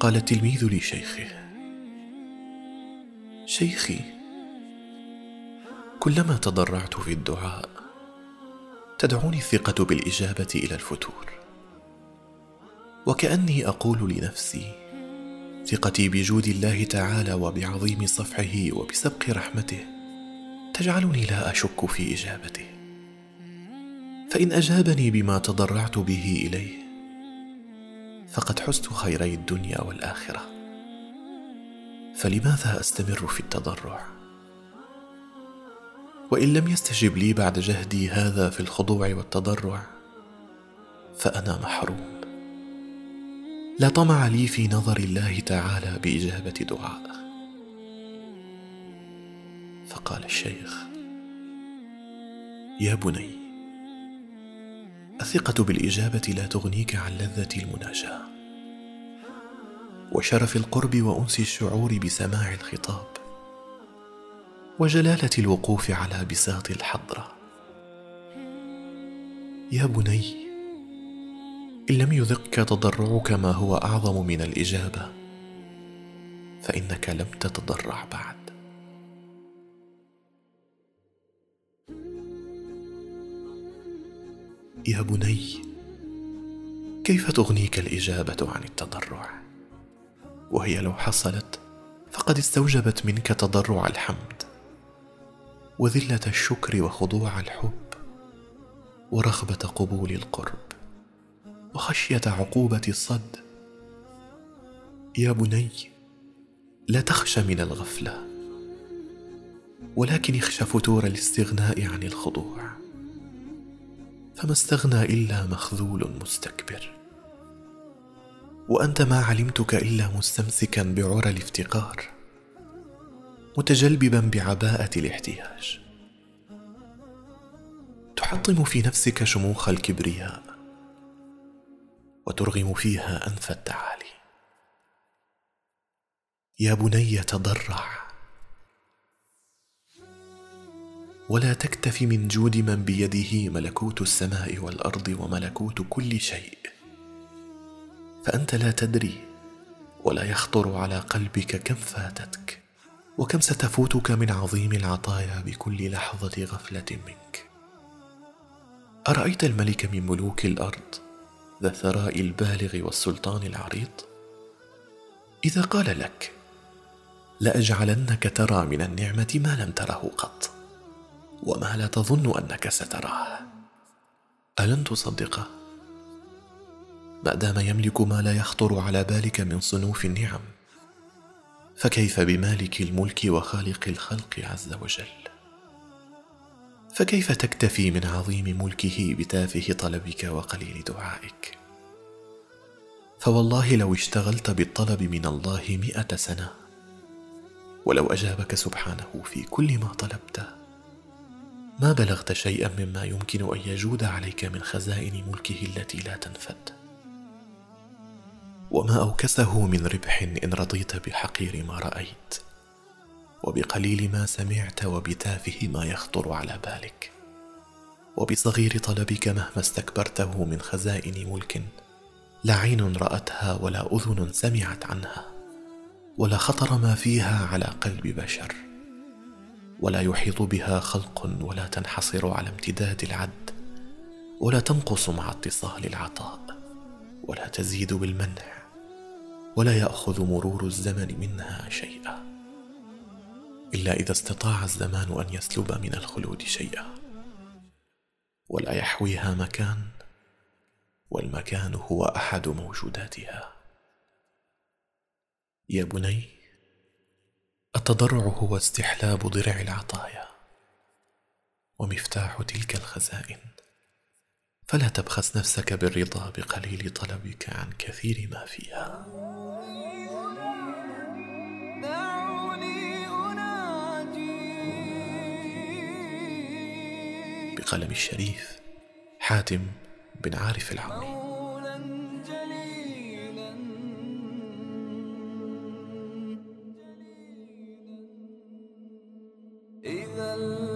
قال التلميذ لشيخه شيخي كلما تضرعت في الدعاء تدعوني الثقة بالإجابة إلى الفتور. وكأني أقول لنفسي ثقتي بجود الله تعالى وبعظيم صفحه وبسبق رحمته تجعلني لا أشك في إجابته. فإن أجابني بما تضرعت به إليه فقد حزت خيري الدنيا والآخرة. فلماذا أستمر في التضرع؟ وإن لم يستجب لي بعد جهدي هذا في الخضوع والتضرع فأنا محروم. لا طمع لي في نظر الله تعالى بإجابة دعائه فقال الشيخ يا بني الثقة بالإجابة لا تغنيك عن لذة المناجاة. وشرف القرب وأنس الشعور بسماع الخطاب. وجلالة الوقوف على بساط الحضرة. يا بني إن لم يذقك تضرعك ما هو أعظم من الإجابة فإنك لم تتضرع بعد. يا بني كيف تغنيك الإجابة عن التضرع؟ وهي لو حصلت فقد استوجبت منك تضرع الحمد وذلة الشكر وخضوع الحب ورغبة قبول القرب وخشية عقوبة الصد. يا بني لا تخش من الغفلة ولكن اخش فتور الاستغناء عن الخضوع. فما استغنى إلا مخذول مستكبر؟ وأنت ما علمتك إلا مستمسكا بعرى الافتقار متجلببا بعباءة الاحتياج. تحطم في نفسك شموخ الكبرياء وترغم فيها أنف التعالي. يا بني تضرع ولا تكتف من جود من بيده ملكوت السماء والأرض وملكوت كل شيء. فأنت لا تدري ولا يخطر على قلبك كم فاتتك وكم ستفوتك من عظيم العطايا بكل لحظة غفلة منك. أرأيت الملك من ملوك الأرض ذا الثراء البالغ والسلطان العريض؟ إذا قال لك لأجعلنك ترى من النعمة ما لم تره قط. وما لا تظن أنك ستراه. الن تصدقه ما دام يملك ما لا يخطر على بالك من صنوف النعم فكيف بمالك الملك وخالق الخلق عز وجل؟ فكيف تكتفي من عظيم ملكه بتافه طلبك وقليل دعائك؟ فوالله لو اشتغلت بالطلب من الله مئة سنة ولو أجابك سبحانه في كل ما طلبته ما بلغت شيئا مما يمكن أن يجود عليك من خزائن ملكه التي لا تنفد. وما أوكسه من ربح إن رضيت بحقير ما رأيت وبقليل ما سمعت وبتافه ما يخطر على بالك. وبصغير طلبك مهما استكبرته من خزائن ملك لا عين رأتها ولا أذن سمعت عنها ولا خطر ما فيها على قلب بشر. ولا يحيط بها خلق ولا تنحصر على امتداد العد ولا تنقص مع اتصال العطاء ولا تزيد بالمنع ولا يأخذ مرور الزمن منها شيئا. إلا إذا استطاع الزمان أن يسلب من الخلود شيئا. ولا يحويها مكان والمكان هو أحد موجوداتها. يا بني التضرع هو استحلاب ضرع العطايا ومفتاح تلك الخزائن. فلا تبخس نفسك بالرضا بقليل طلبك عن كثير ما فيها. بقلم الشريف حاتم بن عارف the